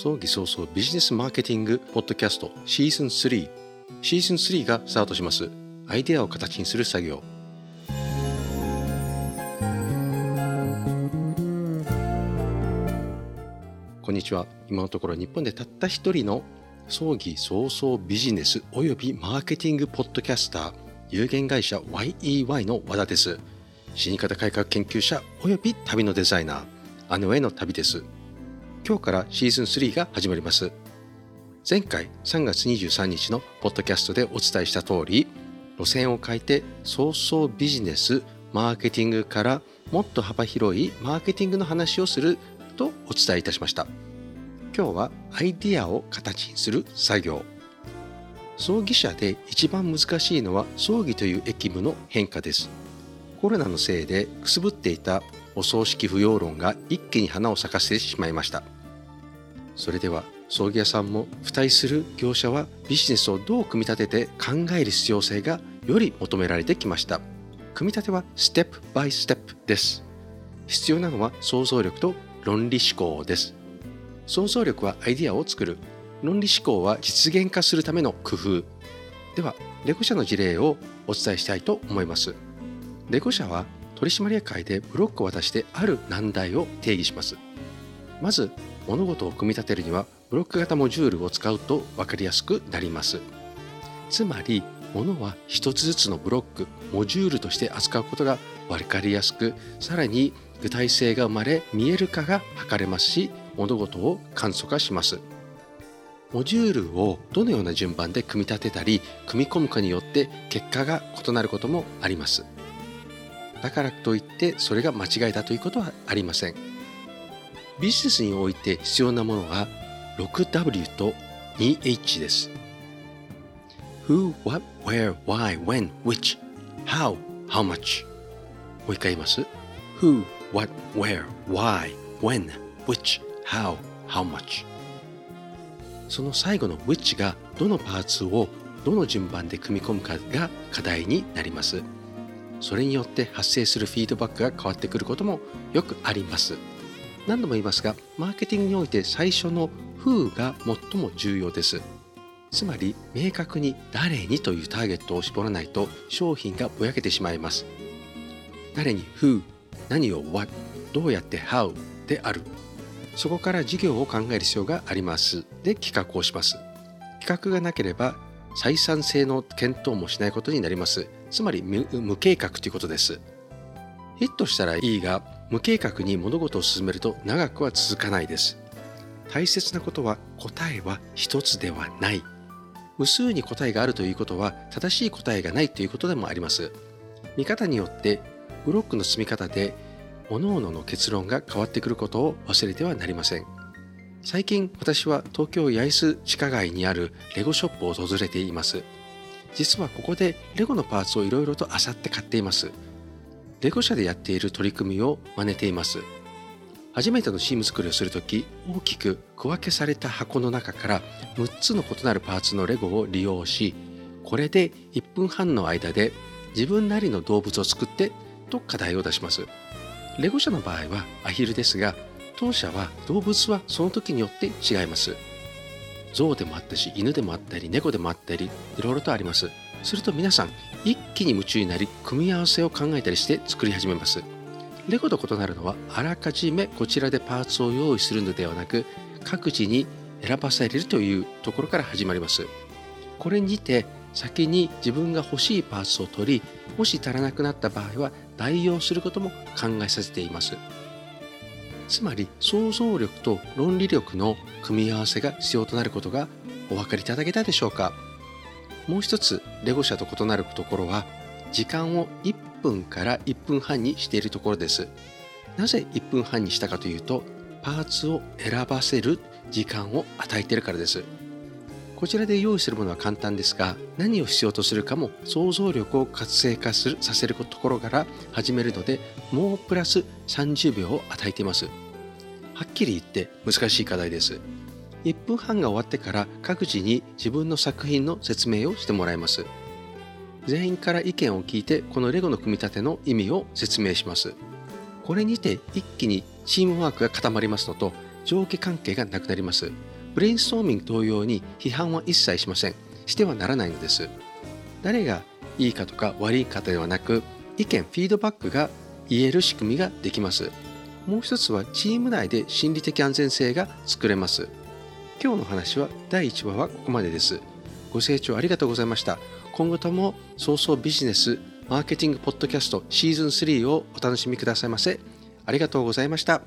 葬儀早々ビジネスマーケティングポッドキャストシーズン3シーズン3がスタートします。アイデアを形にする作業。こんにちは。今のところ日本でたった一人の葬儀早々ビジネスおよびマーケティングポッドキャスター有限会社 YEY の和田です。死に方改革研究者および旅のデザイナー。あのへの旅です。今日からシーズン3が始まります。前回3月23日のポッドキャストでお伝えした通り路線を変えて早々ビジネスマーケティングからもっと幅広いマーケティングの話をするとお伝えいたしました。今日はアイディアを形にする作業。葬儀社で一番難しいのは葬儀という役務の変化です。コロナのせいでくすぶっていたお葬式不要論が一気に花を咲かせてしまいました。それでは葬儀屋さんも付帯する業者はビジネスをどう組み立てて考える必要性がより求められてきました。組み立てはステップバイステップです。必要なのは想像力と論理思考です。想像力はアイデアを作る。論理思考は実現化するための工夫。ではレゴ社の事例をお伝えしたいと思います。レゴ社は取締役会でブロックを渡してある難題を定義します。まず物事を組み立てるにはブロック型モジュールを使うと分かりやすくなります。つまり物は一つずつのブロックモジュールとして扱うことが分かりやすくさらに具体性が生まれ見える化が図れますし物事を簡素化します。モジュールをどのような順番で組み立てたり組み込むかによって結果が異なることもあります。だからといってそれが間違いだということはありません。ビジネスにおいて必要なものは 6W と 2H です。Who, What, Where, Why, When, Which, How, How much もう一回言います。Who, What, Where, Why, When, Which, How, How much その最後の Which がどのパーツをどの順番で組み込むかが課題になります。それによって発生するフィードバックが変わってくることもよくあります。何度も言いますがマーケティングにおいて最初の Who が最も重要です。つまり明確に誰にというターゲットを絞らないと商品がぼやけてしまいます。誰に Who 何を What どうやって How である。そこから事業を考える必要があります。で企画をします。企画がなければ採算性の検討もしないことになります。つまり無計画ということです。ヒットしたらいいが無計画に物事を進めると長くは続かないです。大切なことは答えは一つではない。無数に答えがあるということは正しい答えがないということでもあります。見方によってブロックの積み方で各々の結論が変わってくることを忘れてはなりません。最近私は東京八重洲地下街にあるレゴショップを訪れています。実はここでレゴのパーツをいろいろと漁って買っています。レゴ社でやっている取り組みを真似ています。初めてのチーム作りをするとき大きく区分けされた箱の中から6つの異なるパーツのレゴを利用しこれで1分半の間で自分なりの動物を作ってと課題を出します。レゴ社の場合はアヒルですが当社は動物はその時によって違います。象でもあったし犬でもあったり猫でもあったりいろいろとあります。すると皆さん一気に夢中になり組み合わせを考えたりして作り始めます。レゴと異なるのはあらかじめこちらでパーツを用意するのではなく各自に選ばされるというところから始まります。これにて先に自分が欲しいパーツを取りもし足らなくなった場合は代用することも考えさせています。つまり想像力と論理力の組み合わせが必要となることがお分かりいただけたでしょうか？もう一つレゴ社と異なるところは時間を1分から1分半にしているところです。なぜ1分半にしたかというとパーツを選ばせる時間を与えているからです。こちらで用意するものは簡単ですが何を必要とするかも想像力を活性化するさせるところから始めるのでもうプラス30秒を与えています。はっきり言って難しい課題です。1分半が終わってから各自に自分の作品の説明をしてもらいます。全員から意見を聞いてこのレゴの組み立ての意味を説明します。これにて一気にチームワークが固まりますのと上下関係がなくなります。ブレインストーミング同様に批判は一切しません。してはならないのです。誰がいいかとか悪いかではなく意見フィードバックが言える仕組みができます。もう一つはチーム内で心理的安全性が作れます。今日の話は第1話はここまでです。ご清聴ありがとうございました。今後とも早々ビジネスマーケティングポッドキャストシーズン3をお楽しみくださいませ。ありがとうございました。